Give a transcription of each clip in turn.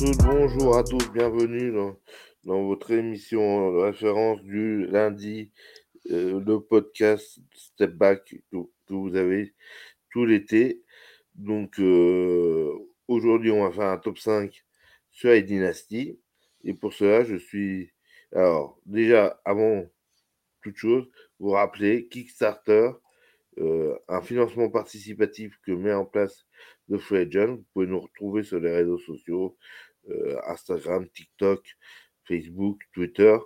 bonjour à tous, bienvenue dans, votre émission de référence du lundi, euh, le podcast Step Back que, vous avez tout l'été. Donc euh, aujourd'hui, on va faire un top 5 sur les dynasties. Et pour cela, je suis. Alors, déjà, avant toute chose, vous rappelez Kickstarter, euh, un financement participatif que met en place The Free Vous pouvez nous retrouver sur les réseaux sociaux, Instagram, TikTok, Facebook, Twitter.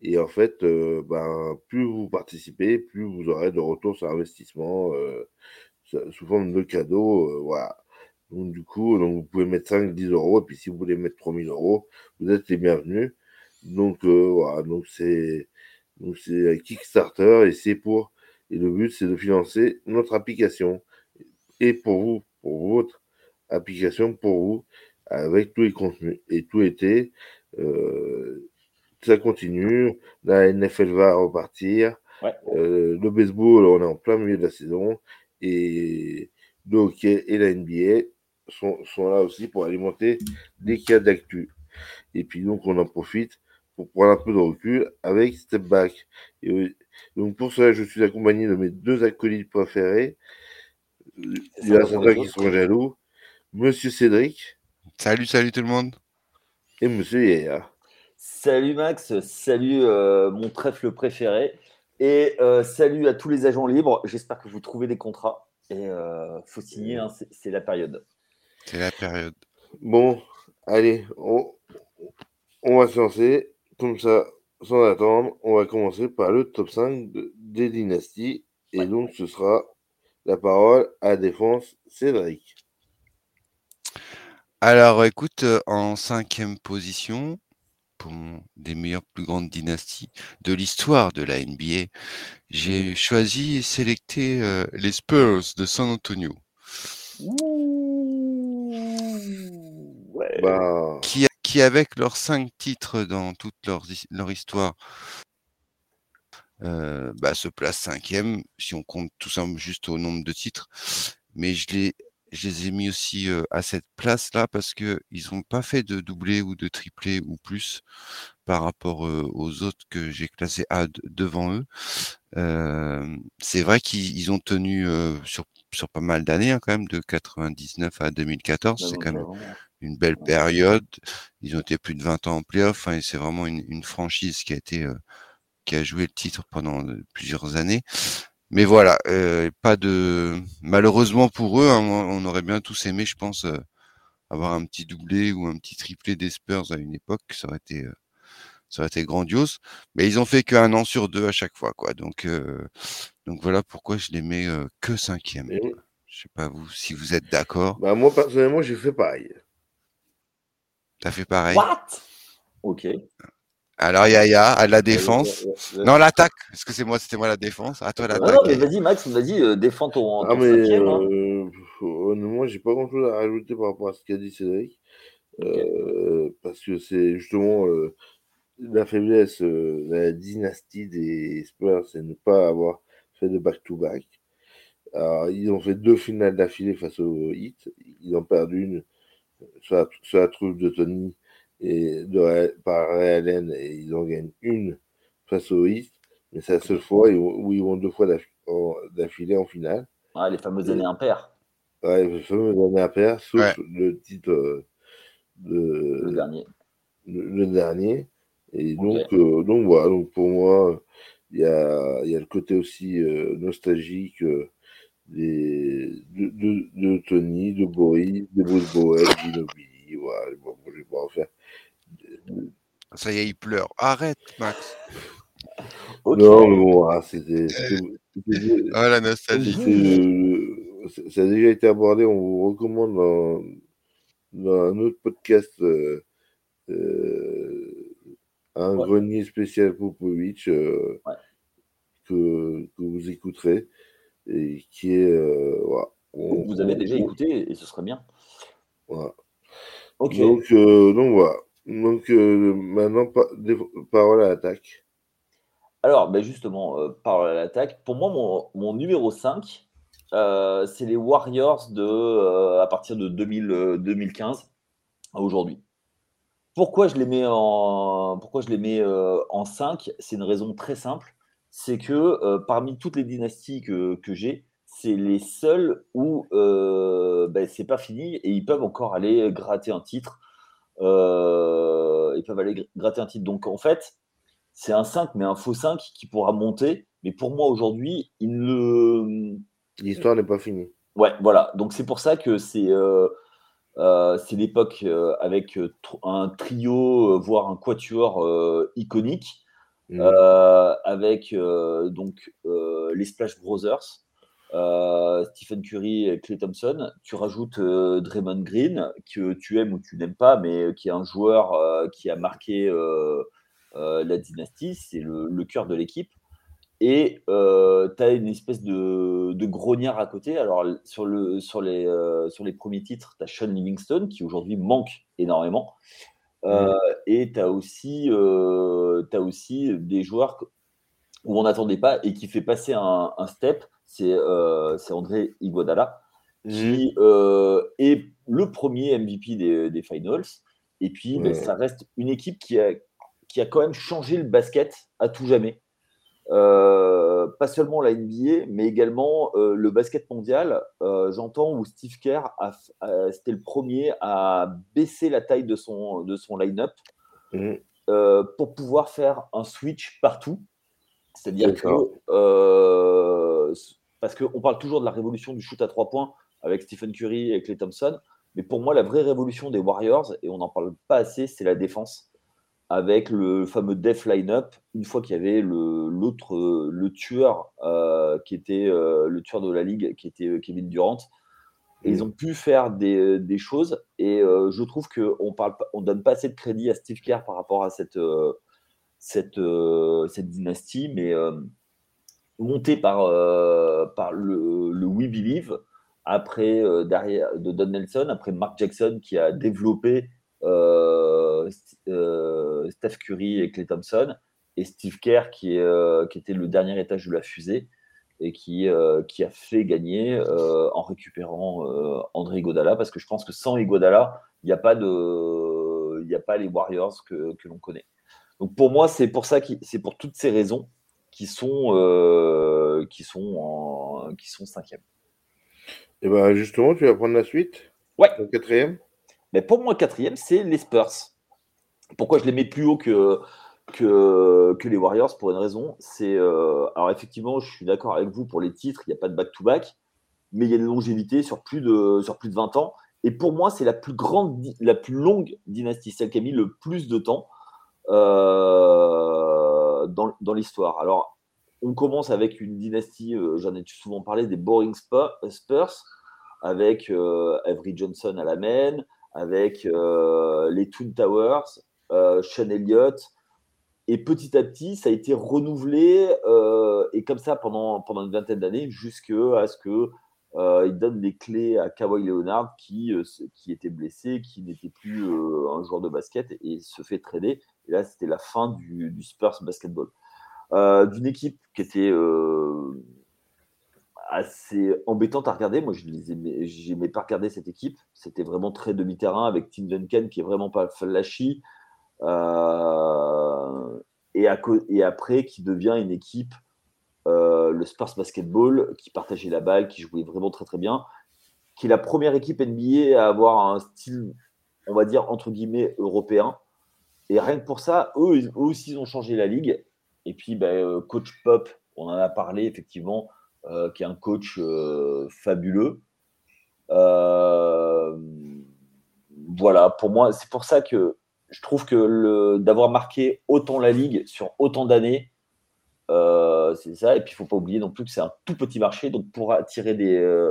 Et en fait, euh, ben, plus vous participez, plus vous aurez de retours sur investissement sous forme de cadeaux. voilà. Donc, du coup, donc, vous pouvez mettre 5, 10 euros. Et puis, si vous voulez mettre 3000 euros, vous êtes les bienvenus. Donc, voilà. Donc, c'est Kickstarter et c'est pour, et le but, c'est de financer notre application. Et pour vous, pour votre application, pour vous, avec tous les contenus. Et tout été, euh, ça continue. La NFL va repartir. Euh, le baseball, on est en plein milieu de la saison. Et le hockey et la NBA sont, sont là aussi pour alimenter les cas d'actu. Et puis donc, on en profite pour prendre un peu de recul avec Step Back. Et donc pour cela, je suis accompagné de mes deux acolytes préférés. Il y a qui sont jaloux. Monsieur Cédric. Salut, salut tout le monde. Et Monsieur Yaya. Salut Max, salut euh, mon trèfle préféré. Et euh, salut à tous les agents libres. J'espère que vous trouvez des contrats. Et euh, faut signer, hein, c'est la période. C'est la période. Bon, allez, on, on va se lancer. Comme ça, sans attendre, on va commencer par le top 5 des dynasties. Et donc, ce sera la parole à Défense Cédric. Alors, écoute, euh, en cinquième position, pour des meilleures, plus grandes dynasties de l'histoire de la NBA, j'ai choisi et sélecté euh, les Spurs de San Antonio. Bah. Qui, qui, avec leurs cinq titres dans toute leur, leur histoire, euh, bah, se place cinquième, si on compte tout simplement juste au nombre de titres. Mais je les, je les ai mis aussi euh, à cette place-là parce qu'ils n'ont pas fait de doublé ou de triplé ou plus par rapport euh, aux autres que j'ai classés à devant eux. c'est vrai qu'ils ont tenu sur, sur pas mal d'années hein, quand même, de 99 à 2014. Bah c'est quand même une belle période. Ils ont été plus de 20 ans en playoff hein, et c'est vraiment une, une, franchise qui a été qui a joué le titre pendant plusieurs années. Mais voilà, euh, pas de malheureusement pour eux, hein, on aurait bien tous aimé, je pense, euh, avoir un petit doublé ou un petit triplé des Spurs à une époque, ça aurait été, euh, ça aurait été grandiose. Mais ils ont fait qu'un an sur deux à chaque fois, quoi. Donc, donc voilà pourquoi je les mets que cinquième. Je sais pas vous si vous êtes d'accord. Bah moi personnellement, j'ai fait pareil. T'as fait pareil? What? Ok. Alors Yaya, à la défense. Non, l'attaque. Est-ce que c'est moi, c'était moi la défense À toi l'attaque. Non, mais vas-y Max, vas-y, euh, défends ton, ton ah, mais, cinquième. Hein. Euh, moi, j'ai pas grand-chose à rajouter par rapport à ce qu'a dit Cédric. Euh, parce que c'est justement euh, la faiblesse de la dynastie des Spurs, c'est ne pas avoir fait de back-to-back. Alors, ils ont fait deux finales d'affilée face au Heat. Ils ont perdu une sur la, sur la troupe de Tony et de, par Ray Allen et ils en gagnent une face aux East, mais c'est la seule fois où ils vont deux fois d'affilée en finale. Ouais, les fameuses années impaires. Ouais, les fameuses années impaires, sauf le titre euh, de, le dernier. Le, dernier. Et donc, euh, donc voilà, donc pour moi, il y a, y a le côté aussi euh, nostalgique des, de, de, de, Tony, de Boris, de Bruce Bowen, Ginobili. Voilà, bon, je vais pas en faire ça y est, il pleure. Arrête, Max. Non, mais bon, ah, c'était. Ah, la nostalgie. Ça a déjà été abordé. On vous recommande dans, dans un autre podcast euh, euh, un grenier spécial Popovic euh, que, que, vous écouterez et qui est. Vous avez déjà écouté et ce serait bien. Voilà. Donc, donc voilà. Donc euh, maintenant, parole à l'attaque. Alors, ben justement, euh, parole à l'attaque. Pour moi, mon, numéro 5, euh, c'est les Warriors de, à partir de 2000, 2015 à aujourd'hui. pourquoi je les mets en, pourquoi je les mets, en 5 C'est une raison très simple. C'est que parmi toutes les dynasties que, j'ai, c'est les seuls où ben, c'est pas fini et ils peuvent encore aller gratter un titre. Ils peuvent aller gratter un titre. Donc en fait, c'est un 5, mais un faux 5 qui pourra monter. Mais pour moi, aujourd'hui, il ne. L'histoire n'est pas finie. Ouais, voilà. Donc c'est pour ça que c'est euh, euh, l'époque euh, avec un trio, voire un quatuor iconique, mmh. avec donc les Splash Brothers, Stephen Curry et Clay Thompson. Tu rajoutes Draymond Green, que tu aimes ou tu n'aimes pas, mais qui est un joueur qui a marqué la dynastie. C'est le, le cœur de l'équipe et euh, tu as une espèce de, de, grognard à côté. Alors, sur, le, sur, les, euh, sur les premiers titres, tu as Sean Livingstone, qui aujourd'hui manque énormément. Euh, et tu as, aussi, as aussi des joueurs où on n'attendait pas et qui fait passer un, un step. C'est André Iguodala, qui est le premier MVP des, des Finals. Et puis, ben, ça reste une équipe qui a, qui a quand même changé le basket à tout jamais. Euh, pas seulement la NBA, mais également euh, le basket mondial. Euh, j'entends où Steve Kerr c'était le premier à baisser la taille de son, de son line-up mmh. pour pouvoir faire un switch partout. C'est-à-dire que, parce qu'on parle toujours de la révolution du shoot à trois points avec Stephen Curry et Clay Thompson, mais pour moi, la vraie révolution des Warriors, et on n'en parle pas assez, c'est la défense avec le fameux Def Line-Up, une fois qu'il y avait l'autre, le, tueur euh, qui était euh, le tueur de la ligue, qui était euh, Kevin Durant. Ils ont pu faire des, choses. Et je trouve qu'on on donne pas assez de crédit à Steve Kerr par rapport à cette, cette, cette dynastie, mais montée par, par le, le, We Believe, après derrière de Don Nelson, après Mark Jackson qui a développé euh, euh, Steph Curry et Clay Thompson, et Steve Kerr qui, euh, qui était le dernier étage de la fusée et qui, qui a fait gagner en récupérant André Godala, parce que je pense que sans Godala, il n'y a, pas de, a pas les Warriors que, que l'on connaît. Donc pour moi, c'est pour ça, c'est pour toutes ces raisons qui sont, qui sont, en, qui sont cinquième. Et ben justement, tu vas prendre la suite? Ouais. Le quatrième? Mais pour moi, quatrième, c'est les Spurs. Pourquoi je les mets plus haut que, que, que les Warriors? Pour une raison, c'est. Euh, alors, effectivement, je suis d'accord avec vous pour les titres, il n'y a pas de back-to-back, mais il y a une longévité sur plus de, sur plus de 20 ans. Et pour moi, c'est la plus grande, la plus longue dynastie, celle qui a mis le plus de temps euh, dans, l'histoire. Alors, on commence avec une dynastie, euh, j'en ai souvent parlé, des Boring Spurs, avec Avery Johnson à la main, avec euh, les Twin Towers, euh, Sean Elliott. Et petit à petit, ça a été renouvelé, euh, et comme ça pendant, pendant une vingtaine d'années, jusqu'à ce que il donne les clés à Kawhi Leonard qui, qui était blessé, qui n'était plus un joueur de basket et se fait trader. Et là, c'était la fin du, Spurs basketball. D'une équipe qui était assez embêtante à regarder. Moi, je n'aimais pas regarder cette équipe. C'était vraiment très demi-terrain avec Tim Duncan qui est vraiment pas flashy. Euh, et, après, qui devient une équipe, euh, le Spurs Basketball, qui partageait la balle, qui jouait vraiment très très bien, qui est la première équipe NBA à avoir un style, on va dire, entre guillemets, européen. Et rien que pour ça, eux, aussi, ils ont changé la ligue. Et puis, ben, euh, coach Pop, on en a parlé effectivement, euh, qui est un coach euh, fabuleux. Euh, voilà, pour moi, c'est pour ça que je trouve que d'avoir marqué autant la ligue sur autant d'années, c'est ça. Et puis, il ne faut pas oublier non plus que c'est un tout petit marché. Donc, pour attirer des,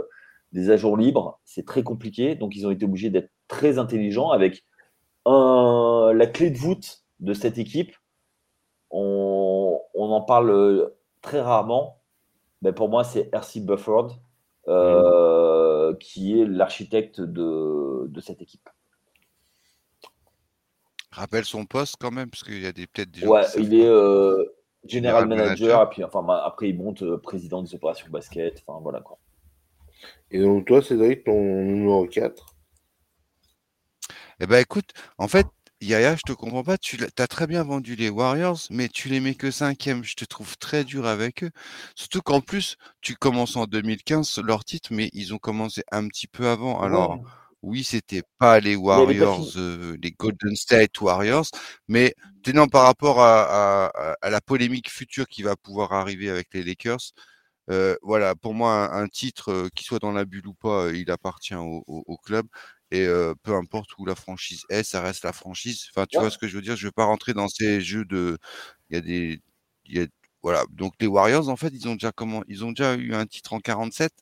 des agents libres, c'est très compliqué. Donc, ils ont été obligés d'être très intelligents avec un, la clé de voûte de cette équipe. On, on en parle très rarement. Ben, pour moi, c'est R.C. Bufford euh, qui est l'architecte de, de, cette équipe. Rappelle son poste quand même, parce qu'il y a des peut-être des Ouais, il est euh, general manager, et puis enfin, après il monte euh, président des opérations basket, enfin voilà quoi. Et donc toi, Cédric, ton numéro 4 Eh ben écoute, en fait, Yaya, je te comprends pas. Tu as très bien vendu les Warriors, mais tu les mets que cinquième. Je te trouve très dur avec eux. Surtout qu'en plus, tu commences en 2015 leur titre, mais ils ont commencé un petit peu avant. Alors, oui, c'était pas les Warriors, euh, les Golden State Warriors, mais tenant par rapport à, la polémique future qui va pouvoir arriver avec les Lakers, euh, voilà, pour moi, un, titre, euh, qui soit dans la bulle ou pas, il appartient au club et peu importe où la franchise est, ça reste la franchise. Enfin, tu vois ce que je veux dire Je ne vais pas rentrer dans ces jeux de. Il y a des. Il y a... Voilà. Donc les Warriors, en fait, ils ont déjà comment Ils ont déjà eu un titre en 47,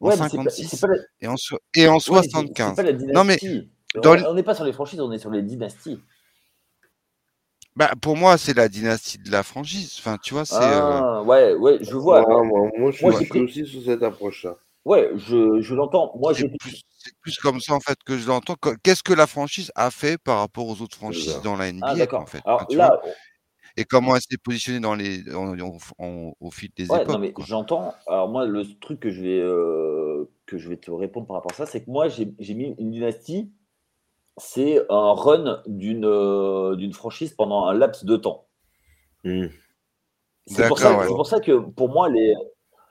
en 56 et en, et en 75. non mais on n'est pas sur les franchises, on est sur les dynasties. Bah, pour moi, c'est la dynastie de la franchise. Enfin, tu vois, c'est. Ah, ouais, ouais, je vois. moi, je suis aussi sur cette approche-là. Ouais, je, je l'entends. Moi, j'ai plus, c'est plus comme ça en fait que je l'entends. Qu'est-ce que la franchise a fait par rapport aux autres franchises dans la NBA ah, en fait? Et comment elle s'est positionnée dans les, au fil des époques non, mais J'entends. Alors moi, le truc que je vais, euh, que je vais te répondre par rapport à ça, c'est que moi, j'ai mis une dynastie. C'est un run d'une euh, d'une franchise pendant un laps de temps. Mmh. C'est pour, pour, ça que pour moi, les,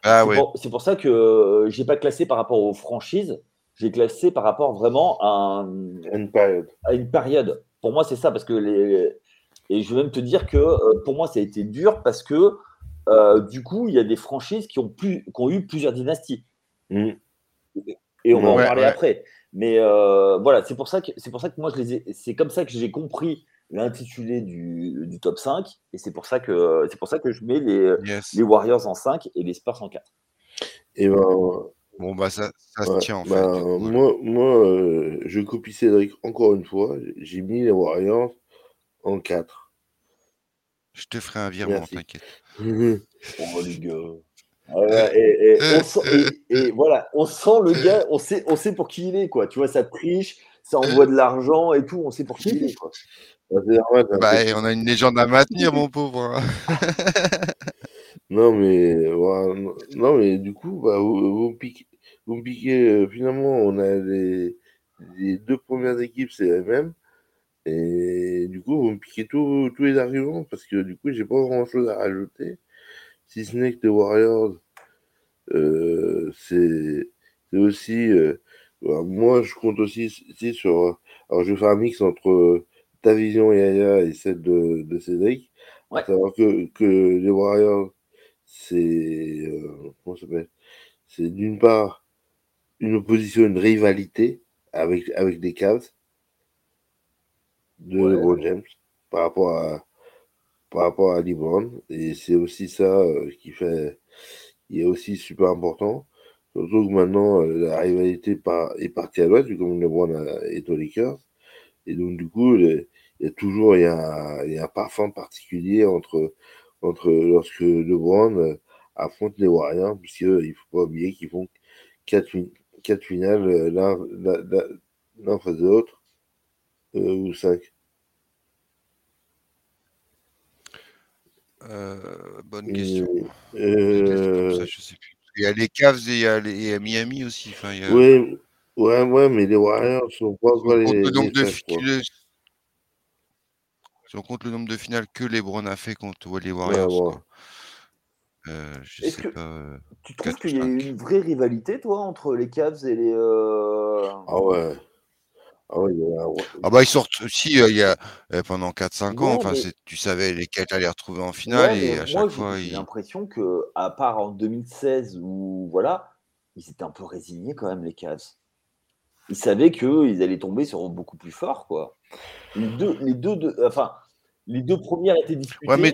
ah c'est pour, ça que euh, j'ai pas classé par rapport aux franchises, j'ai classé par rapport vraiment à, une période. À une période. Pour moi, c'est ça, parce que les. Et je vais même te dire que euh, pour moi, ça a été dur parce que euh, du coup, il y a des franchises qui ont, plus, qui ont eu plusieurs dynasties. Mm. Et on va en parler après. Mais voilà, c'est pour ça que c'est pour ça que moi je les c'est comme ça que j'ai compris l'intitulé du, du, top 5 et c'est pour ça que c'est pour ça que je mets les, les Warriors en 5 et les Spurs en 4. Et ben, bon bah ça, ça se tient en fait. Ben, moi, moi euh, je copie Cédric encore une fois, j'ai mis les Warriors en 4. Je te ferai un virement, t'inquiète. oh les gars. et, et, on sent, et, voilà, on sent le gars, on sait, on sait pour qui il est, quoi. Tu vois, ça triche, ça envoie de l'argent et tout, on sait pour qui il est, quoi. Bah, on a une légende à maintenir, mon pauvre. Hein. non, mais, non, mais du coup, bah, vous, me piquez, vous piquez euh, finalement, on a les, deux premières équipes, c'est les mêmes. Et du coup, vous me piquez tous les arguments parce que du coup, j'ai pas grand chose à rajouter. Si ce n'est que les Warriors, euh, c'est aussi. Euh, bah, moi, je compte aussi, sur. Alors, je vais faire un mix entre ta vision, Yaya, et celle de, de Cédric. Ouais. savoir que, que les Warriors, c'est. Euh, comment ça s'appelle? C'est d'une part une opposition, une rivalité avec, avec les Cavs de LeBron James par rapport à par rapport à LeBron. Et c'est aussi ça euh, qui fait qui est aussi super important. Surtout que maintenant euh, la rivalité par, est partie à l'ouest comme LeBron est aux Lakers. Et donc, du coup, il y a toujours il y a, il y a un parfum particulier entre, entre lorsque LeBron euh, affronte les Warriors, puisqu'il ne faut pas oublier qu'ils font quatre, quatre finales euh, l'un face de l'autre, euh, ou cinq. bonne question. Euh, je sais plus. Il y a les Cavs et il y a, les, il y a Miami aussi. Enfin, il y a... Oui, Ouais, ouais, mais les Warriors sont pas encore les, le nombre de finales. Si on compte le nombre de finales que LeBron a fait contre les Warriors. Euh, je sais pas, euh, tu trouves qu'il y a une vraie rivalité, toi, entre les Cavs et les. Euh... Ah ouais. Ah, ouais, ah bah ils sortent aussi il y a pendant 4-5 ans, enfin tu savais lesquels tu allais retrouver en finale et à chaque fois. J'ai l'impression que à part en 2016 où voilà, ils étaient un peu résignés quand même les Cavs ils savaient qu'ils allaient tomber sur beaucoup plus fort, quoi. Les deux, les deux, enfin, les deux premières étaient disputées. Ouais, mais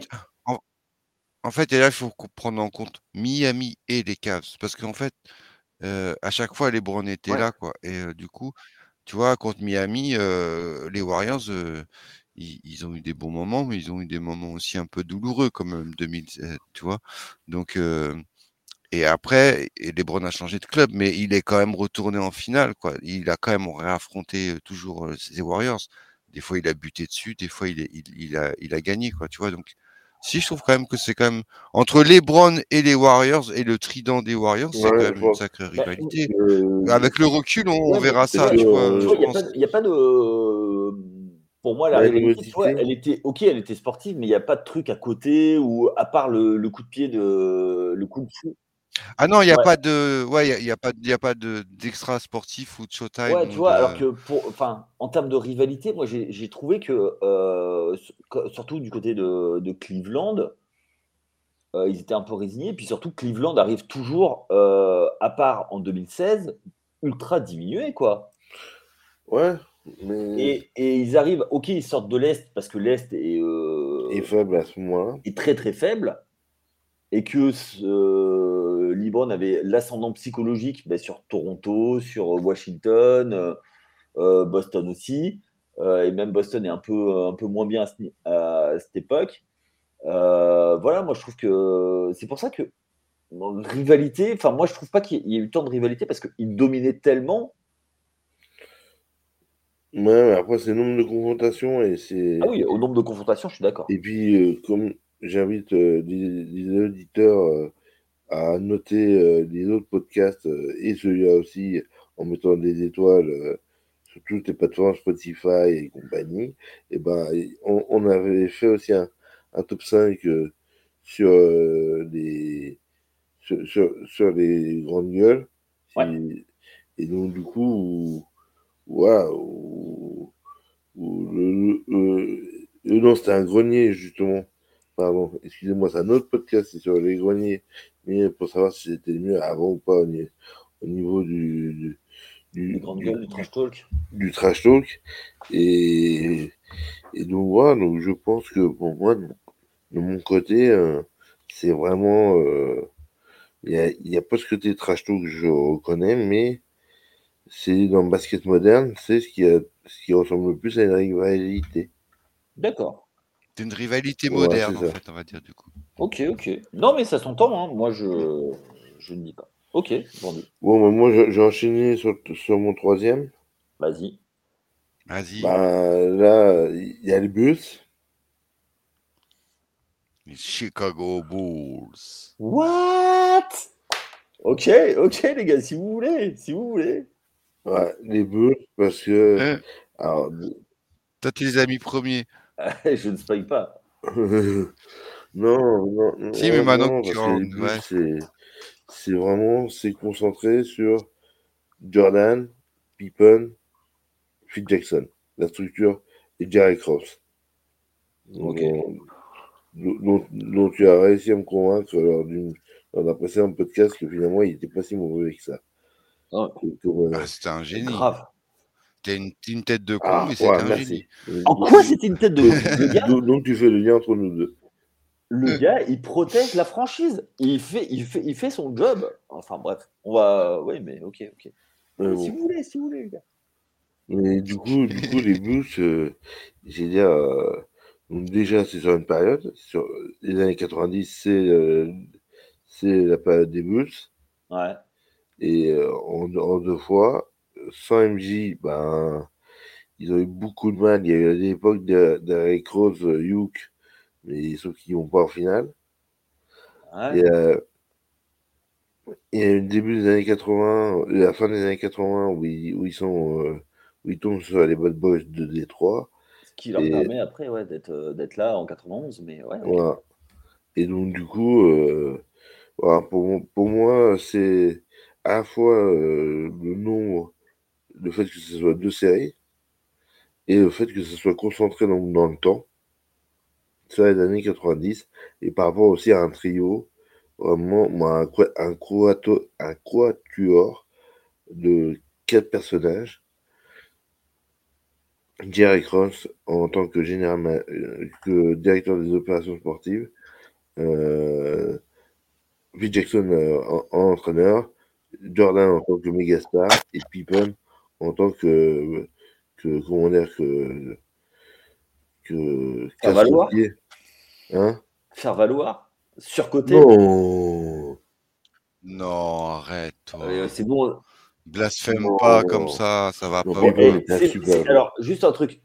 en, fait, et là, il faut prendre en compte Miami et les Cavs, parce qu'en fait, euh, à chaque fois, les Browns étaient là, quoi. Et euh, du coup, tu vois, contre Miami, euh, les Warriors, ils, ils, ont eu des bons moments, mais ils ont eu des moments aussi un peu douloureux, comme 2007, tu vois? Donc, et après, Lebron a changé de club, mais il est quand même retourné en finale. Quoi. Il a quand même réaffronté euh, toujours euh, ses Warriors. Des fois, il a buté dessus, des fois, il, il, a, il a gagné. Quoi, tu vois? Donc, si je trouve quand même que c'est quand même entre LeBron et les Warriors et le trident des Warriors, c'est quand même une sacrée bah, rivalité. Avec le recul, on, verra ça. Il n'y a, pas de pour moi, la rivalité, elle était ok, elle était sportive, mais il n'y a pas de truc à côté ou à part le, coup de pied de le coup de fou. Ah non, il n'y a, pas de, ouais, il y a, pas, il a pas de d'extra sportif ou de showtime. Ouais, tu vois, alors que pour, enfin, en termes de rivalité, moi, j'ai trouvé que, euh, surtout du côté de, de Cleveland, euh, ils étaient un peu résignés. Puis surtout, Cleveland arrive toujours, euh, à part en 2016, ultra diminué, quoi. Ouais. Et, ils arrivent, ok, ils sortent de l'Est parce que l'Est est, est faible à ce moment-là. Est très très faible et que euh, LeBron avait l'ascendant psychologique ben, sur Toronto, sur Washington, euh, euh, Boston aussi, et même Boston est un peu, un peu moins bien à, cette époque. voilà, moi je trouve que c'est pour ça que rivalité, enfin moi je trouve pas qu'il y ait eu tant de rivalité parce qu'il dominait tellement. Ouais, mais après c'est le nombre de confrontations et c'est. Ah oui, au nombre de confrontations, je suis d'accord. Et puis, comme j'invite euh, les, auditeurs euh, à noter euh, les autres podcasts et celui-là aussi en mettant des étoiles sur toutes les plateformes Spotify et compagnie. Et ben, on, avait fait aussi un, top 5 sur les sur, les grandes gueules. Et, donc du coup, waouh, non, c'était un grenier justement pardon, excusez-moi, c'est un autre podcast, c'est sur les greniers, mais pour savoir si c'était mieux avant ou pas au, niveau du, du, du, trash talk. Du trash talk. Et, et donc voilà, donc je pense que pour moi, de, mon côté, euh, c'est vraiment. Euh, il n'y a, a, pas ce côté trash talk que je reconnais, mais c'est dans le basket moderne, c'est ce qui, a, ce qui ressemble le plus à une rivalité. D'accord. C'est une rivalité moderne, en fait, on va dire, du coup. Ok, ok. Non, mais ça s'entend, hein. moi, je, je ne dis pas. Ok, vendu. Bon, bah, moi, j'ai enchaîné sur, sur, mon troisième. Vas-y. Vas-y. Bah, là, il y a le bus. Les Chicago Bulls. What? Ok, ok, les gars, si vous voulez, si vous voulez. Ouais, les Bulls, parce que. Hein alors, Toi, tu les as mis premiers. je ne spoil pas. non, non, Si, mais maintenant tu c'est vraiment c'est concentré sur Jordan, Pippen, Phil Jackson, la structure et Jerry Cross. Donc, dont, tu as réussi à me convaincre lors d'un précédent podcast que finalement il n'était pas si mauvais que ça. Ah, c'était un génie. Grave. C'était une, tête de con, ah, mais c'était un génie. En quoi c'était une tête de con Donc tu fais le lien entre nous deux. Le euh. gars, il protège la franchise. Il fait, il fait, il fait son job. Enfin bref, on va. Oui, mais ok, ok. Euh, si vous voulez, si vous voulez, les gars. Mais du coup, du coup les Blues, euh, j'ai dit, donc déjà, c'est sur une période. Sur les années 90, c'est c'est la période des Bulls. Ouais. Et en, en, deux fois, sans MJ, ben, ils ont eu beaucoup de mal. Il y a eu l'époque d'Eric Rose, Youk, mais sauf qu'ils vont pas en finale. Et, euh, il y a eu le début des années 80, la fin des années 80, où ils, où ils sont, euh, où ils tombent sur les Bad Boys de Détroit. Ce qui leur permet après ouais, d'être, euh, là en 91, mais ouais. Voilà. Et donc, du coup, voilà, pour, pour moi, c'est à la fois le nombre le fait que ce soit deux séries et le fait que ce soit concentré dans, le temps, ça les années 90, et par rapport aussi à un trio, vraiment, un, un, un quatuor de quatre personnages. Jerry Cross en tant que, général, que directeur des opérations sportives, euh, Jackson euh, en, entraîneur, Jordan en tant que méga star et Pippen en tant que, que comment dire, que, que faire valoir. Hein? Faire valoir? Surcoté Non Non, arrête. c'est bon. Blasphème pas comme ça, ça va pas. alors, juste un truc.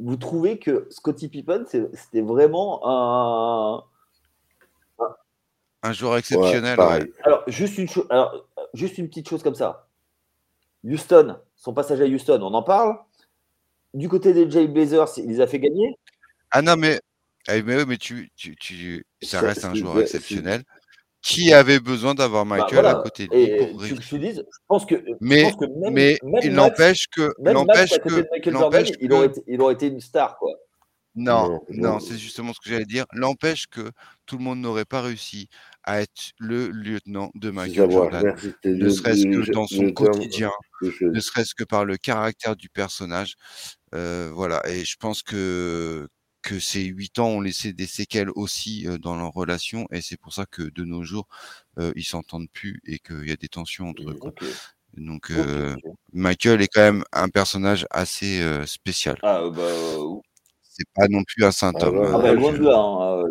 Vous trouvez que Scotty Pippen, c'était vraiment un, un joueur exceptionnel. Alors, juste une, alors, juste une petite chose comme ça. Houston, son passage à Houston, on en parle. du côté des Jailblazers, il les a fait gagner Ah non, mais, eh, mais, mais tu, tu, tu, ça reste un joueur exceptionnel qui avait besoin d'avoir bah, Michael à côté de lui pour je, je, je pense que, mais, je pense que même, mais il n'empêche que, n'empêche que, Jordan, il, aurait été, il aurait été une star, quoi. Non, non, c'est justement ce que j'allais dire. L'empêche que tout le monde n'aurait pas réussi à être le lieutenant de Michael Jordan, ne serait-ce que dans son quotidien, ne serait-ce que par le caractère du personnage. Euh, voilà, et je pense que que ces huit ans ont laissé des séquelles aussi euh, dans leur relation, et c'est pour ça que de nos jours, euh, ils s'entendent plus et qu'il y a des tensions entre eux. Donc, euh, Michael est quand même un personnage assez spécial. Ah, bah, c'est pas non plus un saint ah homme. Ah, bah, loin de là. Hein,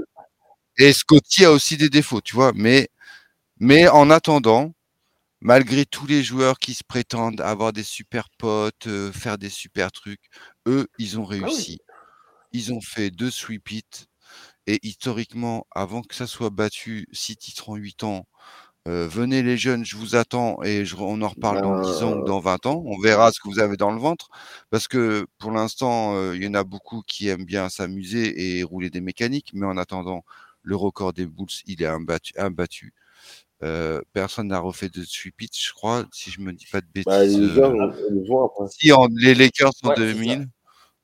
et Scotty a aussi des défauts, tu vois, mais, mais en attendant, malgré tous les joueurs qui se prétendent avoir des super potes, faire des super trucs, eux, ils ont ah réussi. Ils ont fait deux sweep it. Et historiquement, avant que ça soit battu, six titres en 8 ans, euh, venez les jeunes, je vous attends et je, on en reparle dans 10 ans ou dans 20 ans. On verra ce que vous avez dans le ventre. Parce que pour l'instant, euh, il y en a beaucoup qui aiment bien s'amuser et rouler des mécaniques. Mais en attendant, le record des Bulls, il est imbattu. imbattu. Euh, personne n'a refait de sweep it, je crois, si je me dis pas de bah, bêtises. Bah, si en, les Lakers en 2000.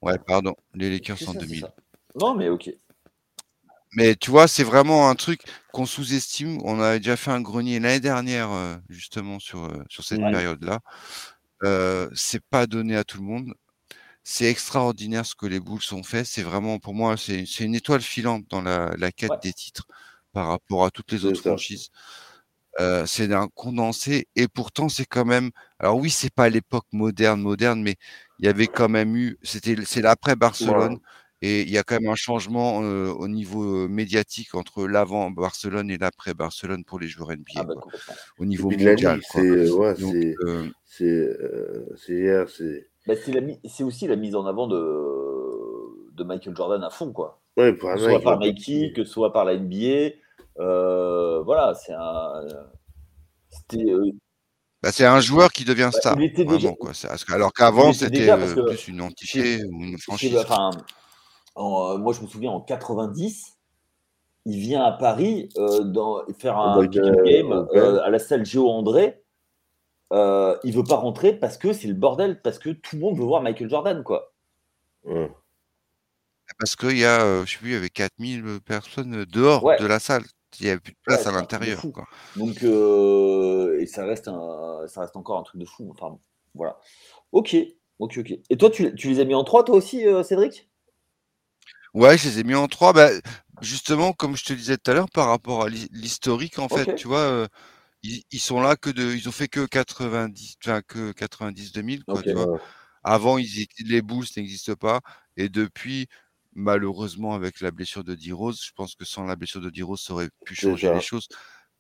Ouais, pardon, les Lakers en 2000. Non, mais ok. Mais tu vois, c'est vraiment un truc qu'on sous-estime. On avait déjà fait un grenier l'année dernière, euh, justement, sur, euh, sur cette période-là. Euh, c'est pas donné à tout le monde. C'est extraordinaire ce que les Bulls ont fait. C'est vraiment, pour moi, c'est une étoile filante dans la, la quête des titres par rapport à toutes les autres franchises. Euh, c'est un condensé et pourtant c'est quand même. Alors oui, c'est pas l'époque moderne, moderne, mais il y avait quand même eu. C'était c'est l'après Barcelone et il y a quand même un changement euh, au niveau médiatique entre l'avant Barcelone et l'après Barcelone pour les joueurs NBA. Ah bah, au niveau mondial. C'est ouais, c'est c'est bah, c'est aussi la mise en avant de, de Michael Jordan à fond quoi. Ouais, que ce soit par Nike, que ce soit par la NBA. Euh, voilà, c'est un. Euh, bah, c'est un joueur qui devient bah, star. quoi. Alors qu'avant, c'était euh, plus une entité ou une franchise. Enfin, moi, je me souviens en 90, il vient à Paris dans, faire un game à la salle Géo André. Il veut pas rentrer parce que c'est le bordel, parce que tout le monde veut voir Michael Jordan, quoi. Parce qu'il y a, je sais plus, il y avait 4000 personnes dehors de la salle. Il n'y a plus de place à l'intérieur. Donc, euh, et ça reste, un, ça reste encore un truc de fou. Enfin, voilà. Ok, ok, ok. Et toi, tu, tu les as mis en 3 toi aussi, euh, Cédric? Ouais, je les ai mis en 3 bah, justement, comme je te disais tout à l'heure, par rapport à l'historique, en fait, tu vois, euh, ils, ils, sont là que de. Ils ont fait que 90, enfin, que 90-2000, quoi, tu vois. Avant, ils, les boosts n'existent pas. Et depuis, malheureusement, avec la blessure de D-Rose, je pense que sans la blessure de D-Rose, ça aurait pu changer les choses.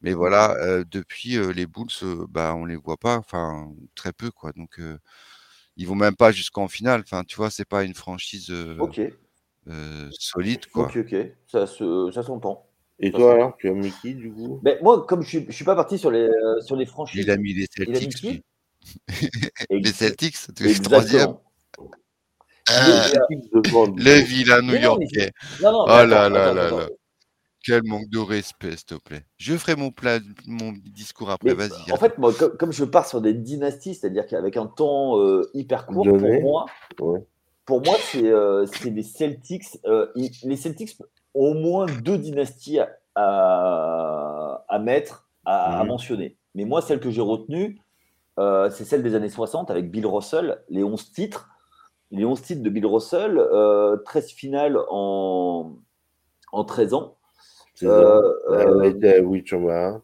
Mais voilà, euh, depuis euh, les Bulls, euh, bah, on les voit pas, enfin très peu quoi. Donc euh, ils vont même pas jusqu'en finale. Enfin, tu vois, c'est pas une franchise solide quoi. Ok, ok, ça se, ça s'entend. Et toi alors, tu as mis qui du coup? Mais moi, comme je suis, je suis pas parti sur les sur les franchises. Il a mis les Celtics. les Celtics, tu troisième. Ah, le vilain new-yorkais. Oh là là là là. Quel manque de respect, s'il te plaît. Je ferai mon, plat, mon discours après, vas-y. En fait, moi, comme, je pars sur des dynasties, c'est-à-dire qu'avec un temps euh, hyper court, pour moi, pour moi, c'est euh, les Celtics. Euh, les Celtics au moins deux dynasties à, à, mettre, à, à, mhm. mentionner. Mais moi, celle que j'ai retenue, c'est celle des années 60 avec Bill Russell, les 11 titres les 11 titres de Bill Russell, 13 euh, finales en, en 13 ans. Euh, la rivalité avec Chamberlain.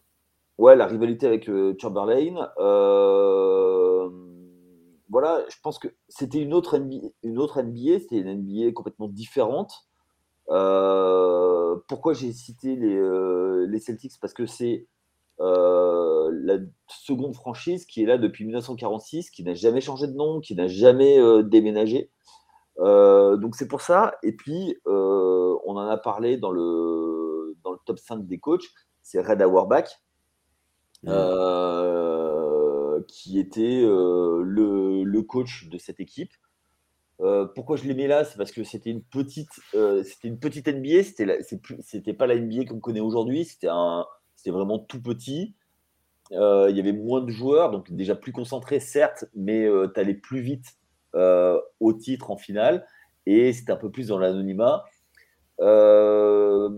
Ouais, la rivalité avec euh, Chamberlain. voilà, je pense que c'était une autre NBA, une autre NBA c'était une NBA complètement différente. Pourquoi j'ai cité les, les Celtics? Parce que c'est euh, la seconde franchise qui est là depuis 1946, qui n'a jamais changé de nom, qui n'a jamais euh, déménagé. Euh, donc c'est pour ça. Et puis, on en a parlé dans le, dans le top 5 des coachs, c'est Red Auerbach, mmh. qui était le, le, coach de cette équipe. Pourquoi je les mets là? C'est parce que c'était une petite, c'était une petite NBA. C'était, c'était pas la NBA qu'on connaît aujourd'hui. C'était c'était vraiment tout petit. il y avait moins de joueurs, donc déjà plus concentré, certes, mais tu allais plus vite au titre en finale et c'était un peu plus dans l'anonymat. Euh,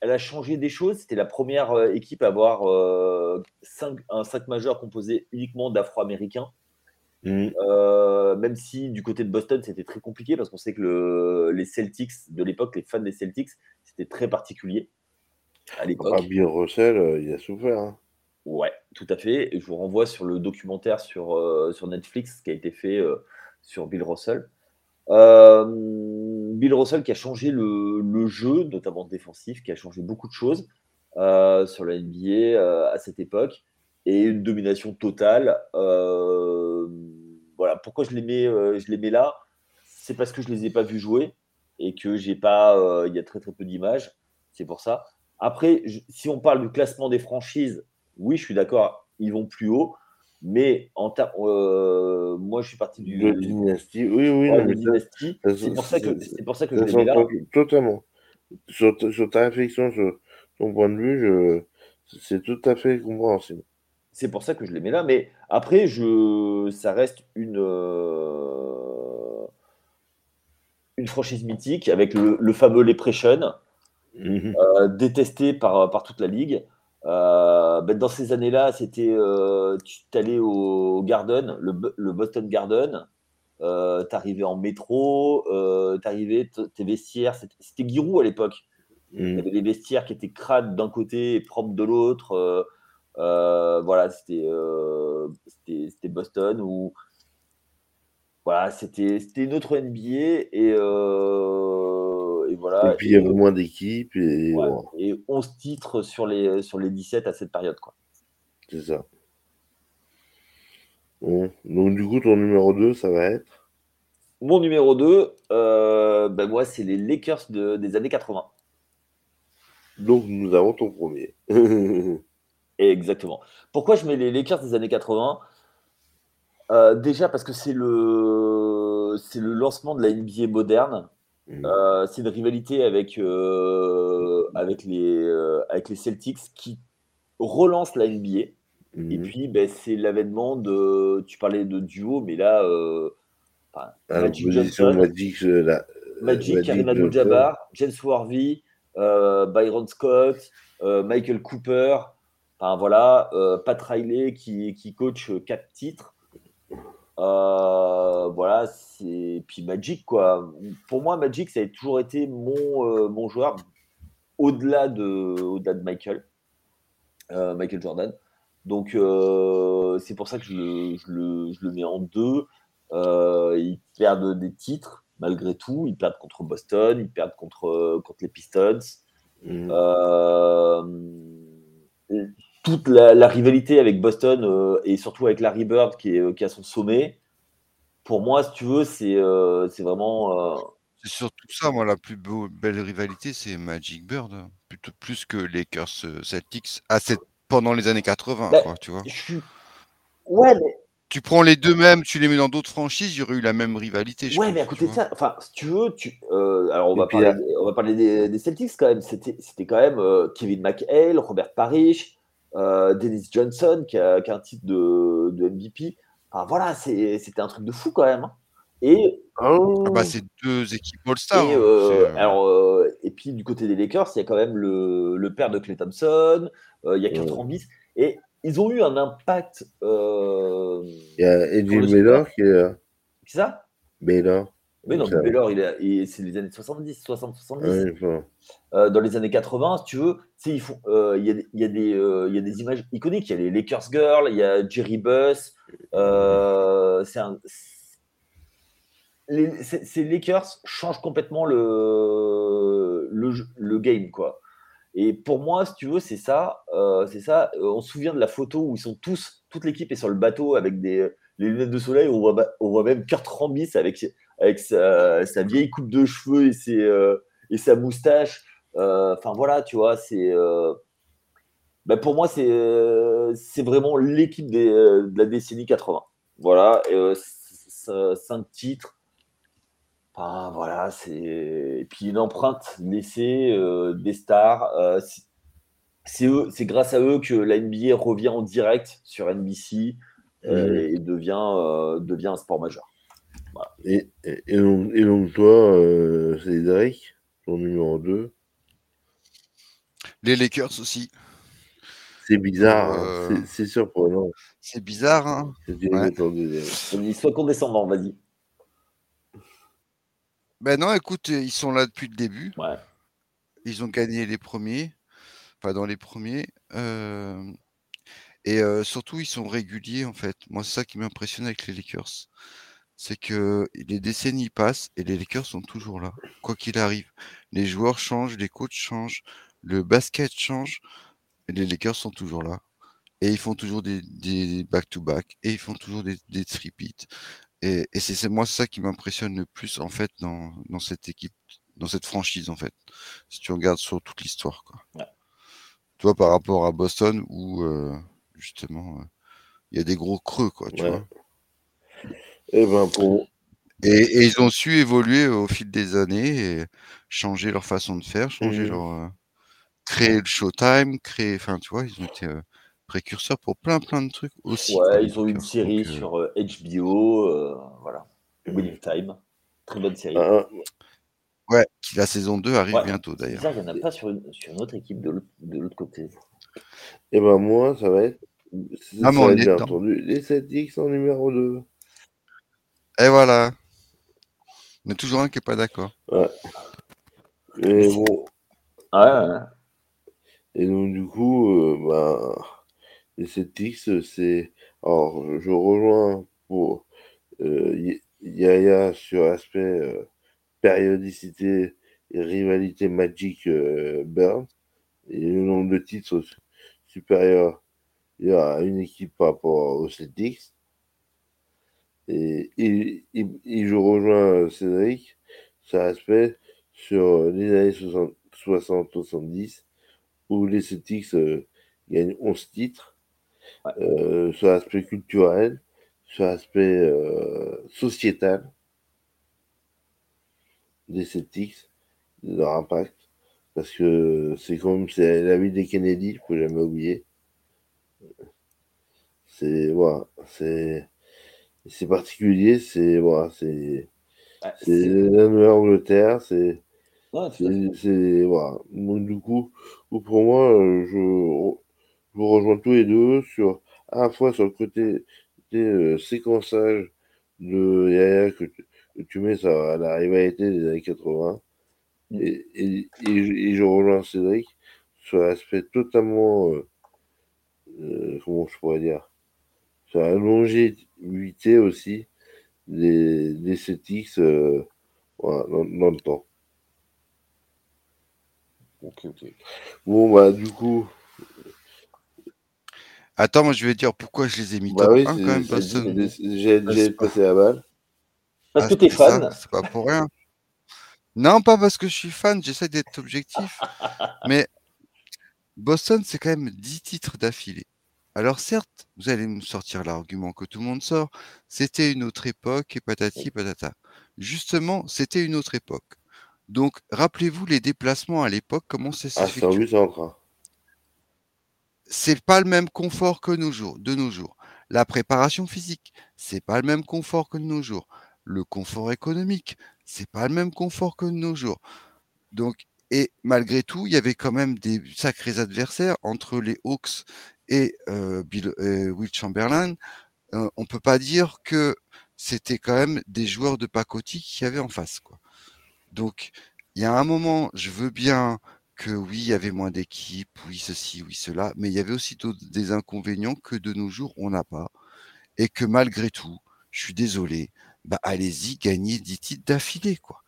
elle a changé des choses. C'était la première euh, équipe à avoir euh, un 5 majeur composé uniquement d'Afro-Américains. Mm. même si du côté de Boston, c'était très compliqué parce qu'on sait que les Celtics de l'époque, les fans des Celtics, c'était très particulier à l'époque. Ah, Bill Russell, il a souffert. Hein. Ouais, tout à fait. Et je vous renvoie sur le documentaire sur, sur Netflix qui a été fait sur Bill Russell. Euh, Bill Russell qui a changé le, jeu, notamment défensif, qui a changé beaucoup de choses euh, sur la NBA euh, à cette époque, et une domination totale. voilà, pourquoi je les mets, je les mets là? C'est parce que je les ai pas vus jouer et que j'ai pas, il y a très très peu d'images. C'est pour ça. Après, si on parle du classement des franchises, oui, je suis d'accord, ils vont plus haut. Mais en euh, moi, je suis parti du. De dynastie, oui, oui. C'est pour ça que, c'est pour ça que je l'ai là. Totalement. Sur, ta réflexion, sur ton point de vue, c'est tout à fait compréhensible. C'est pour ça que je les mets là. Mais après, je, ça reste une, euh, une franchise mythique avec le, le fameux Lepression, mmh euh, détesté par, par toute la ligue. Euh, ben, dans ces années-là, c'était tu allais au Garden, le, Boston Garden, euh, tu arrivais en métro, euh, tu arrivais, tes vestiaires, c'était Giroud à l'époque. Il y avait des vestiaires qui étaient crades d'un côté et propres de l'autre. Voilà, c'était Boston où voilà, c'était une autre NBA et et voilà. Et puis il y avait moins d'équipes. Et, et 11 titres sur les, sur les 17 à cette période. quoi. C'est ça. Donc du coup, ton numéro 2, ça va être? Mon numéro 2, euh, ben moi, c'est les Lakers de, des années 80. Donc nous avons ton premier. Exactement. Pourquoi je mets les Lakers des années 80 euh, Déjà parce que c'est le, c'est le lancement de la NBA moderne. Mmh. Euh, c'est une rivalité avec, euh, avec, les, euh, avec les Celtics qui relance la NBA. Et mmh. puis, ben, c'est l'avènement de. Tu parlais de duo, mais là. Magic Johnson, Magic, la, Magic, Karim Abdul-Jabbar, James Warvey, Byron Scott, Michael Cooper. Enfin, voilà, Pat Riley qui, qui coach quatre titres. Euh, voilà, c'est puis Magic quoi. Pour moi, Magic ça a toujours été mon, euh, mon joueur au-delà de au-delà de Michael, euh, Michael Jordan. Donc c'est pour ça que je le, je, le, je le, mets en deux. ils perdent des titres malgré tout. Ils perdent contre Boston, ils perdent contre contre les Pistons. Mmh toute la, rivalité avec Boston euh, et surtout avec Larry Bird qui est, euh, qui a son sommet, pour moi, si tu veux, c'est euh, c'est vraiment. C'est surtout ça, moi, la plus belle rivalité, c'est Magic Bird, hein. plutôt plus que Lakers Celtics à cette, pendant les années 80, bah, quoi, tu vois. Ouais, mais. Tu prends les deux mêmes, tu les mets dans d'autres franchises, il y aurait eu la même rivalité. Je ouais, mais à côté de ça, enfin, si tu veux, tu, alors on va, parler, on va parler des, Celtics quand même. C'était quand même Kevin McHale, Robert Parrish, euh, Dennis Johnson qui a, un titre de, de MVP. Enfin, voilà, c'était un truc de fou quand même. Hein. Et oh. ah bah, c'est deux équipes All-Star. Et, hein. euh, alors, euh, et puis du côté des Lakers, il y a quand même le, le père de Clay Thompson, il y a Kurt oh. et ils ont eu un impact. il y a Eddie Miller qui est. C'est ça? Baylor. Oui, non, Baylor, il c'est les années 70, 60, 70. Euh, dans les années 80, si tu veux, euh, il, y a, y a des, euh, y a des images iconiques. Il y a les Lakers Girls, il y a Jerry Buss. c'est un, les, ces Lakers changent complètement le, le, le, game, quoi. Et pour moi, si tu veux, c'est ça. c'est ça. On se souvient de la photo où ils sont tous, toute l'équipe est sur le bateau avec des les lunettes de soleil. On voit, on voit même Kurt Rambis avec avec sa, vieille coupe de cheveux et, ses, euh, et sa moustache. Euh, enfin voilà, tu vois, c'est. Euh, ben, pour moi, c'est c'est vraiment l'équipe de la décennie 80. Voilà, cinq titres. Voilà, c'est. Et puis une empreinte laissée euh, des stars. Euh, c'est- c'est eux, c'est grâce à eux que la NBA revient en direct sur NBC euh, Mhm. et devient, devient un sport majeur. Et, et, et donc, et donc toi, euh, Cédric, ton numéro 2, Les Lakers aussi. c'est bizarre, hein, Euh, c'est- c'est surprenant. C'est bizarre, hein Ouais. soit condescendant, vas-y. Ben non, écoute, ils sont là depuis le début. Ouais. Ils ont gagné les premiers, enfin dans les premiers. euh, et euh, surtout, ils sont réguliers en fait. Moi, c'est ça qui m'impressionne avec les Lakers. C'est que les décennies passent et les Lakers sont toujours là, quoi qu'il arrive. Les joueurs changent, les coachs changent, le basket change, et les Lakers sont toujours là. Et ils font toujours des back-to-back, et ils font toujours des, des three-peats. Et, et c'est moi ça qui m'impressionne le plus en fait dans, dans cette équipe, dans cette franchise en fait. Si tu regardes sur toute l'histoire, quoi. Ouais. Tu vois, par rapport à Boston où euh, justement euh, il y a des gros creux, quoi. Tu Ouais. vois. Eh ben pour, Et, et ils ont su évoluer au fil des années et changer leur façon de faire, changer Mhm. leur euh, créer le Showtime, créer, enfin tu vois, ils ont été euh, précurseurs pour plein plein de trucs aussi. Ouais, ils ont une Lakers. série Donc, euh, sur euh, HBO. euh, voilà. Winning Time. Très bonne série. ouais, qui la saison 2 arrive Ouais. bientôt C'est d'ailleurs. il n'y en a pas sur une, sur une autre équipe de l'autre côté. eh ben moi, ça va être, ça, Ah, mais ça on va est être bien entendu, les Celtics en numéro 2. Et voilà. Il y en a toujours un qui est pas d'accord. Et bon, Ouais, ouais. et donc du coup, euh, ben, les Celtics, c'est, alors je rejoins pour euh, Yaya sur l'aspect euh, périodicité et rivalité Magic euh, Burn et le nombre de titres su- supérieur à une équipe par rapport aux Celtics. Et, et, et- et je rejoins Cédric sur l'aspect sur les années 60-70 où les Celtics euh, gagnent 11 titres Ouais. euh, sur l'aspect culturel, sur l'aspect euh, sociétal des Celtics, de leur impact, parce que c'est comme c'est la vie des Kennedy, faut jamais oublier. C'est voilà, c'est c'est particulier, c'est voilà, c'est Ouais, c'est c'est- la Nouvelle-Angleterre, c'est à c'est c'est- voilà. Donc du coup, pour moi, euh, je je vous rejoins tous les deux sur à la fois sur le côté, euh, séquençage de Yaya que tu, que tu mets sur la rivalité des années 80 Mm. et, et, et je rejoins Cédric sur l'aspect totalement euh, euh, comment je pourrais dire? Sur la longévité aussi des, des Celtics euh, voilà, dans, dans le temps. Ok, ok. Bon bah du coup, Attends, moi je vais dire pourquoi je les ai mis bah top oui, 1 c'est- quand même, j'ai Ah, pas- passé la balle. Parce Ah, que t'es fan. C'est pas pour rien. Non, pas parce que je suis fan, j'essaie d'être objectif. Mais Boston, c'est quand même 10 titres d'affilée. Alors certes, vous allez me sortir l'argument que tout le monde sort, c'était une autre époque et patati patata. Justement, c'était une autre époque. Donc, rappelez-vous les déplacements à l'époque, comment ça Ah, s'effectuait. en train. C'est pas le même confort que nos jours, de nos jours. La préparation physique, c'est pas le même confort que de nos jours. Le confort économique, c'est pas le même confort que de nos jours. Donc, et malgré tout, il y avait quand même des sacrés adversaires entre les Hawks et euh, Bill, euh, Will Chamberlain. Euh, on peut pas dire que c'était quand même des joueurs de pacotille qu'il y avait en face, quoi. Donc, il y a un moment, je veux bien que oui, il y avait moins d'équipes, oui, ceci, oui, cela, mais il y avait aussi des inconvénients que de nos jours, on n'a pas. Et que malgré tout, je suis désolé, bah, allez-y, gagnez 10 titres d'affilée, quoi.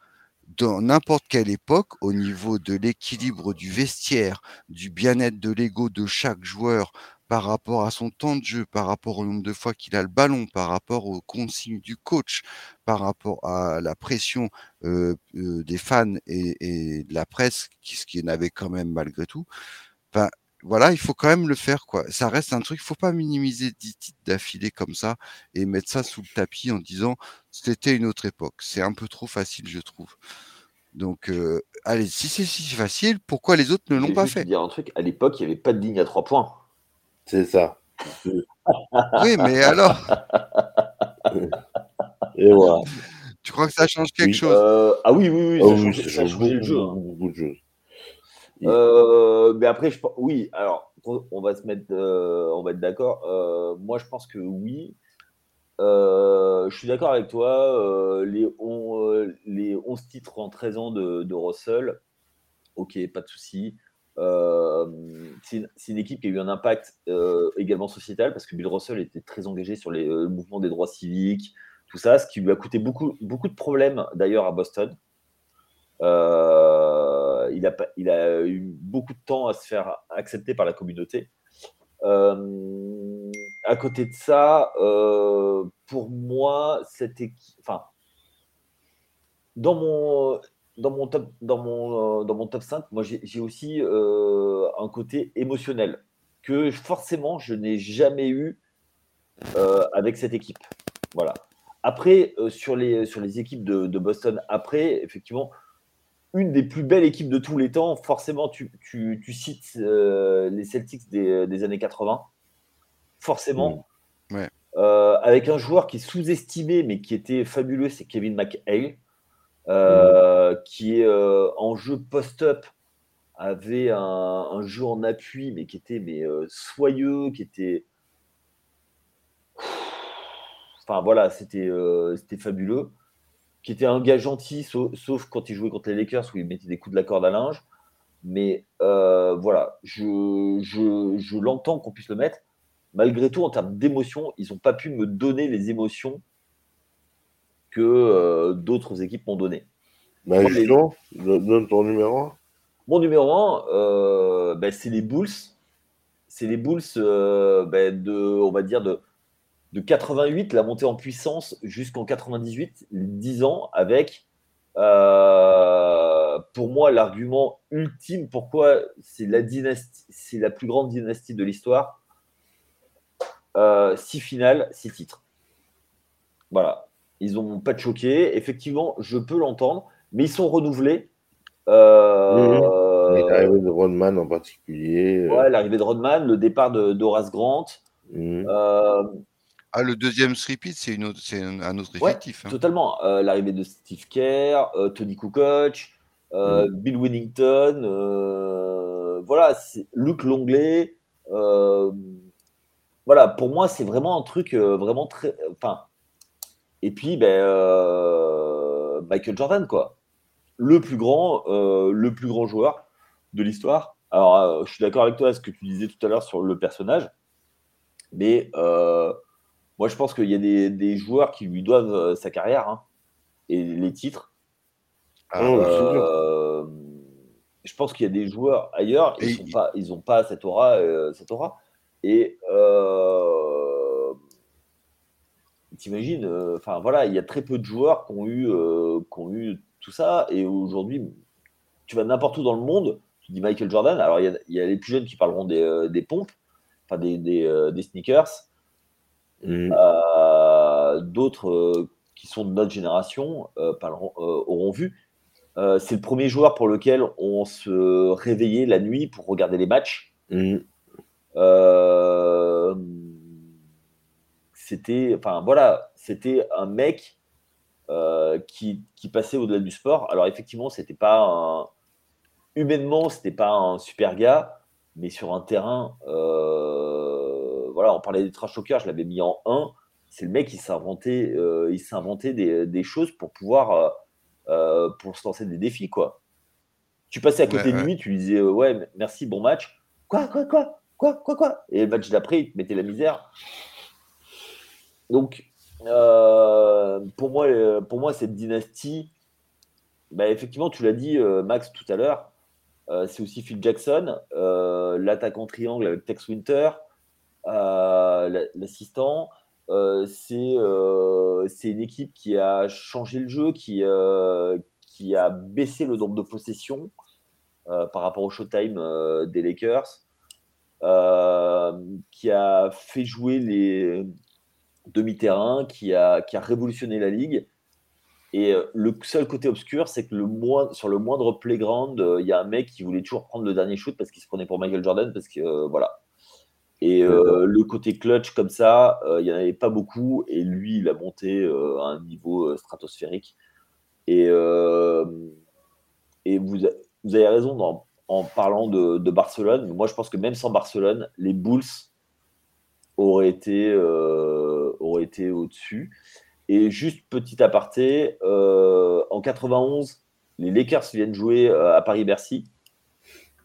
Dans n'importe quelle époque, au niveau de l'équilibre du vestiaire, du bien-être de l'ego de chaque joueur, par rapport à son temps de jeu, par rapport au nombre de fois qu'il a le ballon, par rapport aux consignes du coach, par rapport à la pression euh, euh, des fans et, de la presse, qui, ce qui en avait quand même malgré tout. Enfin, voilà, il faut quand même le faire, quoi. Ça reste un truc, il faut pas minimiser 10 titres d'affilée comme ça et mettre ça sous le tapis en disant c'était une autre époque. C'est un peu trop facile, je trouve. Donc, euh, allez, si c'est si facile, pourquoi les autres ne l'ont pas fait? dire un truc, à l'époque, il n'y avait pas de ligne à trois points. C'est ça. Oui, mais alors? Et voilà. Tu crois que ça change quelque Oui, chose? Euh, ah oui, oui, oui, Oh ça oui, change, ça beaucoup de choses. Euh, mais après, je, oui, alors, on va se mettre, euh, on va être d'accord. Euh, moi, je pense que oui. Je suis d'accord avec toi. les, on- euh, les 11 titres en 13 ans de, Russell, ok, pas de souci. C'est une, équipe qui a eu un impact également sociétal parce que Bill Russell était très engagé sur les euh, mouvements des droits civiques, tout ça, ce qui lui a coûté beaucoup, beaucoup de problèmes d'ailleurs à Boston. Il, a, pas- il a eu beaucoup de temps à se faire accepter par la communauté. Euh, à côté de ça, euh, pour moi, cette équipe, enfin, dans mon, dans mon top, dans mon, euh, dans mon top 5, moi j'ai aussi euh, un côté émotionnel que forcément je n'ai jamais eu euh, avec cette équipe. Voilà. Après, euh, sur, les, sur les équipes de Boston, après, effectivement, une des plus belles équipes de tous les temps, forcément, tu, tu, tu cites euh, les Celtics des, des années 80. Forcément. Mm. Ouais. Euh, avec un joueur qui est sous-estimé, mais qui était fabuleux, c'est Kevin McHale, euh, qui est euh, en jeu post-up, avait un, un jeu en appui, mais qui était mais, euh, soyeux, qui était. Enfin voilà, c'était euh, c'était fabuleux. Qui était un gars gentil, sauf, sauf quand il jouait contre les Lakers où il mettait des coups de la corde à linge. Mais euh, voilà, je, je, je l'entends qu'on puisse le mettre. Malgré tout, en termes d'émotion, ils n'ont pas pu me donner les émotions que euh, d'autres équipes m'ont donné. Bah, Moi, justement, donne donne ton numéro 1. Mon numéro 1, ben, c'est les Bulls. C'est les Bulls euh, ben, de, on va dire, de, de 88, la montée en puissance jusqu'en 98, les 10 ans, avec, euh, pour moi, l'argument ultime pourquoi c'est la dynastie, c'est la plus grande dynastie de l'histoire. Euh, six finales, six titres. Voilà. Ils n'ont pas de choqué. Effectivement, je peux l'entendre, mais ils sont renouvelés. Euh, Et l'arrivée de Rodman en particulier. Ouais, l'arrivée de Rodman, le départ de- d'Horace Grant. mhm. Ah, le deuxième repeat, c'est une autre, c'est un, un autre ouais, effectif. hein. totalement. Euh, l'arrivée de Steve Kerr, euh, Tony Kukoc, euh, Bill Winnington, voilà, c'est Luc Longley. voilà, pour moi, c'est vraiment un truc vraiment très. Enfin, et puis, ben, Michael Jordan, quoi. Le plus grand, le plus grand joueur de l'histoire. Alors, je suis d'accord avec toi, ce que tu disais tout à l'heure sur le personnage, mais moi, je pense qu'il y a des, des joueurs qui lui doivent euh, sa carrière hein, et les titres. Ah. Euh, je pense qu'il y a des joueurs ailleurs, ils n'ont pas, ils ont pas cette aura, euh, cette aura. Et euh, t'imagines, enfin voilà, il y a très peu de joueurs qui ont eu, qui ont eu tout ça. Et aujourd'hui, tu vas n'importe où dans le monde, tu dis Michael Jordan. Alors il y a, il y a les plus jeunes qui parleront des, des pompes, enfin des, des, des sneakers. Mhm. Euh, D'autres euh, qui sont de notre génération euh, parleront- auront vu. C'est le premier joueur pour lequel on se réveillait la nuit pour regarder les matchs. Euh, c'était, enfin voilà, c'était un mec euh, qui, qui passait au-delà du sport. Alors effectivement, c'était pas un, humainement, c'était pas un super gars, mais sur un terrain, euh, voilà, on parlait des trash talkers, je l'avais mis en 1. C'est le mec qui inventé, euh, il inventé des, des choses pour pouvoir, euh, euh, pour se lancer des défis, quoi. Tu passais à côté Ouais, de ouais. lui, tu lui disais ouais, merci, bon match. Quoi, quoi, quoi, quoi, quoi, quoi? Et le match d'après, il te mettait la misère. Donc, pour moi, pour moi, cette dynastie, bah, effectivement, tu l'as dit, Max, tout à l'heure, euh, c'est aussi Phil Jackson, euh, l'attaquant triangle avec Tex Winter, l'assistant. Euh, c'est euh, c'est une équipe qui a changé le jeu, qui, euh, qui a baissé le nombre de possessions euh, par rapport au showtime euh, des Lakers. qui a fait jouer les demi-terrains, qui a, qui a révolutionné la ligue. Et le seul côté obscur, c'est que le sur le moindre playground, il y a un mec qui voulait toujours prendre le dernier shoot parce qu'il se prenait pour Michael Jordan, parce que voilà. Et le côté clutch comme ça, il n'y en avait pas beaucoup. Et lui, il a monté à un niveau stratosphérique. Et, et vous, vous, avez raison en parlant de, de, Barcelone. Moi, je pense que même sans Barcelone, les Bulls auraient été, auraient été au-dessus. Et juste petit aparté, euh, en 91, les Lakers viennent jouer euh, à Paris-Bercy.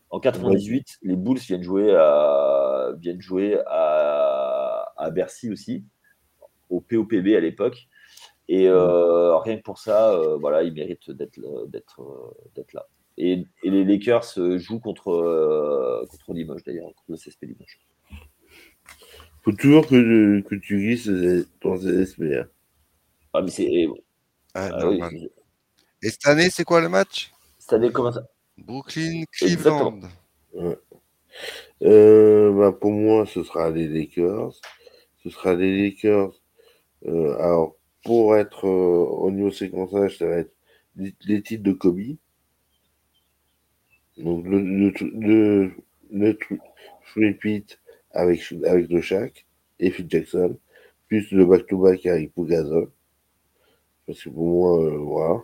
En 98, les Bulls viennent jouer à, viennent jouer à, à Bercy aussi, au POPB à l'époque. Et euh, rien que pour ça, voilà, ils méritent d'être là. Et, et, les Lakers jouent contre, contre Limoges d'ailleurs, contre le CSP Limoges. Faut toujours que, que tu glisses ton CSP. Hein. Ah, mais c'est. Ah, ah Et cette année, c'est quoi le match? Cette année, comment ça? Brooklyn, Cleveland. Euh, bah, pour moi, ce sera les Lakers. Ce sera les Lakers. Euh, alors, pour être euh, au niveau séquençage, ça va être les, titres de Kobe. Donc, le, le, le, le avec, avec le Shaq et Phil Jackson, plus le back-to-back avec Pugazol. Parce que pour moi, voilà,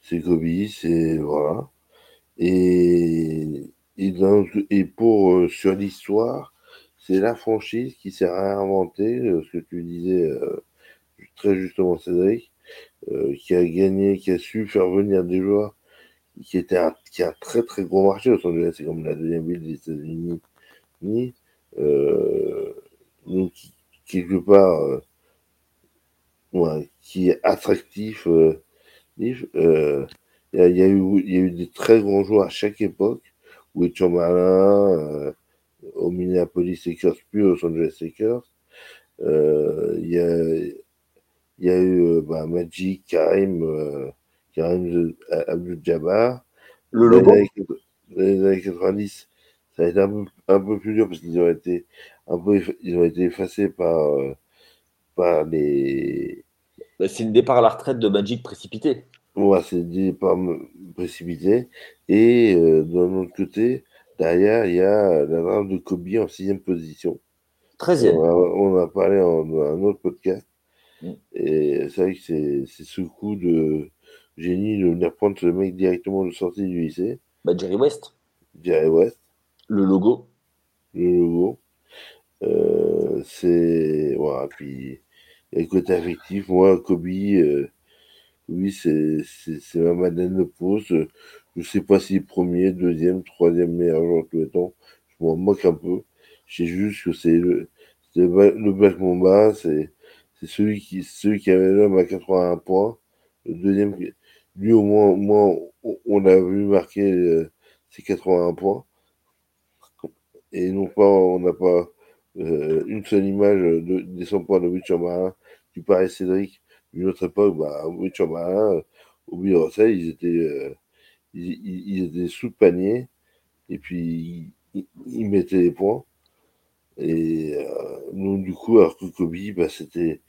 c'est Kobe, c'est. Voilà. Et, et, pour, euh, sur l'histoire, c'est la franchise qui s'est réinventée, euh, ce que tu disais très justement, Cédric, qui a gagné, qui a su faire venir des joueurs qui étaient un, qui a un très très gros marché. Los Angeles, c'est comme la deuxième ville des États-Unis. donc, quelque part, qui est attractif. Euh, euh, il y, a, eu, y a eu des très grands joueurs à chaque époque. Will Chamberlain, euh, au Minneapolis Lakers, puis au Los Angeles Lakers. Il y, a, y a eu bah, Magic, Karim, Karim Abdul-Jabbar. Le logo? Les années 90, ça a été un peu, un peu plus dur parce qu'ils ont été un peu ils ont été effacés par, par les bah, c'est une départ à la retraite de Magic précipité. Ouais, c'est une départ précipité. Et euh, d'un autre côté, derrière, il y a la drame de Kobe en sixième position. 13e. On, a, parlé dans un autre podcast. Mm. Et c'est vrai que c'est ce coup de génie de venir prendre ce mec directement de sortie du lycée. Bah, Jerry West. Jerry West. Le logo. Le logo. Euh, c'est. Voilà, puis et côté affectif, moi, Kobe, euh, oui, c'est ma madeleine de pause. Je sais pas si premier, deuxième, troisième meilleur joueur de tous les temps. Je m'en moque un peu. Je sais juste que c'est le, le Black Mamba, c'est celui qui, celui qui avait l'homme à 81 points. Le deuxième, lui au moins, moins on a vu marquer euh, ses 81 points. Et non pas, on n'a pas euh, une seule image de, des 100 points de Wichamarin tu parlais Cédric, une autre époque, bah, au de Rossel, ils étaient, euh, ils, étaient sous le panier, et puis ils, mettaient les points. Et euh, nous, du coup, alors que Kobe, bah, c'était.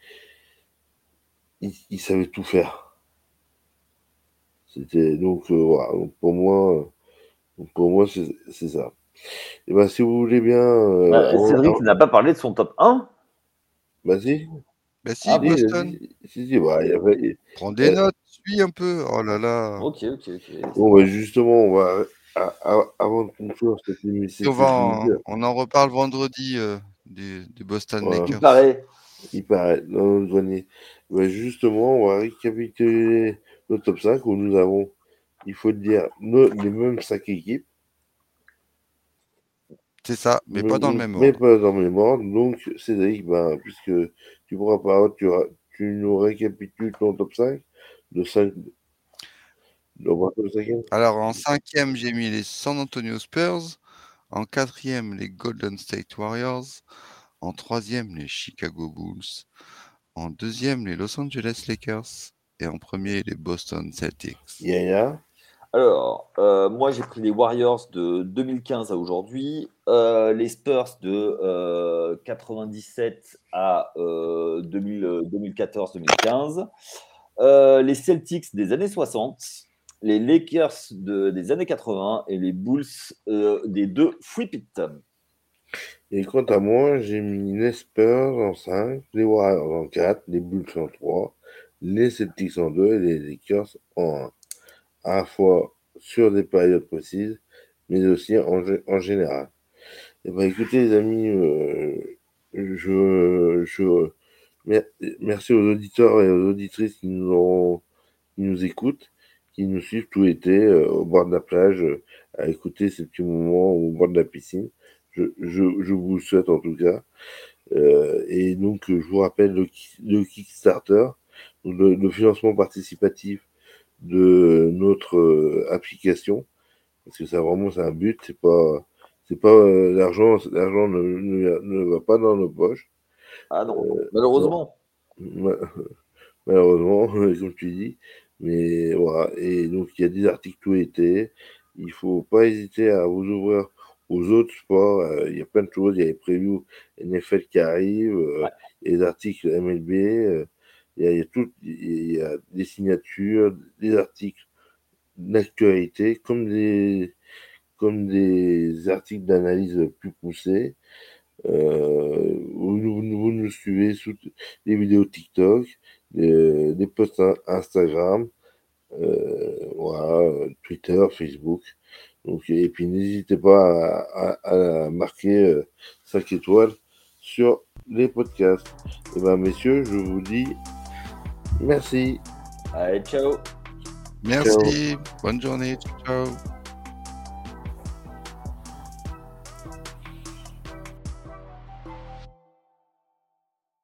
Il, savait tout faire. C'était donc, euh, voilà, pour moi, pour moi c'est ça. Et ben, si vous voulez bien. Bah, Cédric n'a pas parlé de son top 1 Vas-y. Bah si, ah, Boston. Si, si, ouais, y avait... Prends des notes, suis un peu. Oh là là. Ok, ok, ok. Bon, bah, justement, on va, avant de conclure cette émission. On, va en, on en reparle vendredi euh, du, du, Boston voilà. Lakers. Il paraît. Il paraît, notre grenier. Bah, justement, on va récapituler le top 5 où nous avons, il faut dire, nos, les mêmes 5 équipes. C'est ça, mais, pas dans le même ordre. Mais pas dans le même ordre. Donc, Cédric, ben, puisque tu pourras pas, tu, tu nous récapitules ton top 5 de 5. Alors, en cinquième, j'ai mis les San Antonio Spurs. En quatrième, les Golden State Warriors. En troisième, les Chicago Bulls. En deuxième, les Los Angeles Lakers. Et en premier, les Boston Celtics. Yeah, yeah. Alors, euh, moi j'ai pris les Warriors de 2015 à aujourd'hui, euh, les Spurs de 97 à 2014-2015, les Celtics des années 60, les Lakers des années 80 et les Bulls des deux Free Pit. Et quant à moi, j'ai mis les Spurs en 5, les Warriors en 4, les Bulls en 3, les Celtics en 2 et les Lakers en 1. À la fois sur des périodes précises, mais aussi en, en général. Et eh ben, écoutez les amis, euh, je, je, merci aux auditeurs et aux auditrices qui nous, ont, qui nous écoutent, qui nous suivent tout l'été euh, au bord de la plage, euh, à écouter ces petits moments au bord de la piscine je, vous souhaite en tout cas. Euh, et donc, je vous rappelle le, Kickstarter, le, financement participatif de notre euh, application, parce que ça vraiment c'est un but, c'est pas c'est pas euh, l'argent, l'argent ne, va pas dans nos poches. Ah non, malheureusement. malheureusement, comme tu dis. Mais voilà, et donc il y a des articles tout l'été. Il faut pas hésiter à vous ouvrir aux autres sports, euh, il y a plein de choses. Il y a les previews NFL qui arrivent, euh, les articles MLB, euh, il, y a, tout, il y a des signatures, des articles d'actualité, comme des, comme des articles d'analyse plus poussés. vous, vous, nous suivez sous les vidéos TikTok, des, posts Instagram, voilà, Twitter, Facebook et puis n'hésitez pas à, marquer 5 euh, étoiles sur les podcasts. Et eh ben messieurs, je vous dis merci. Allez, ciao. Merci. Bonne journée. Ciao.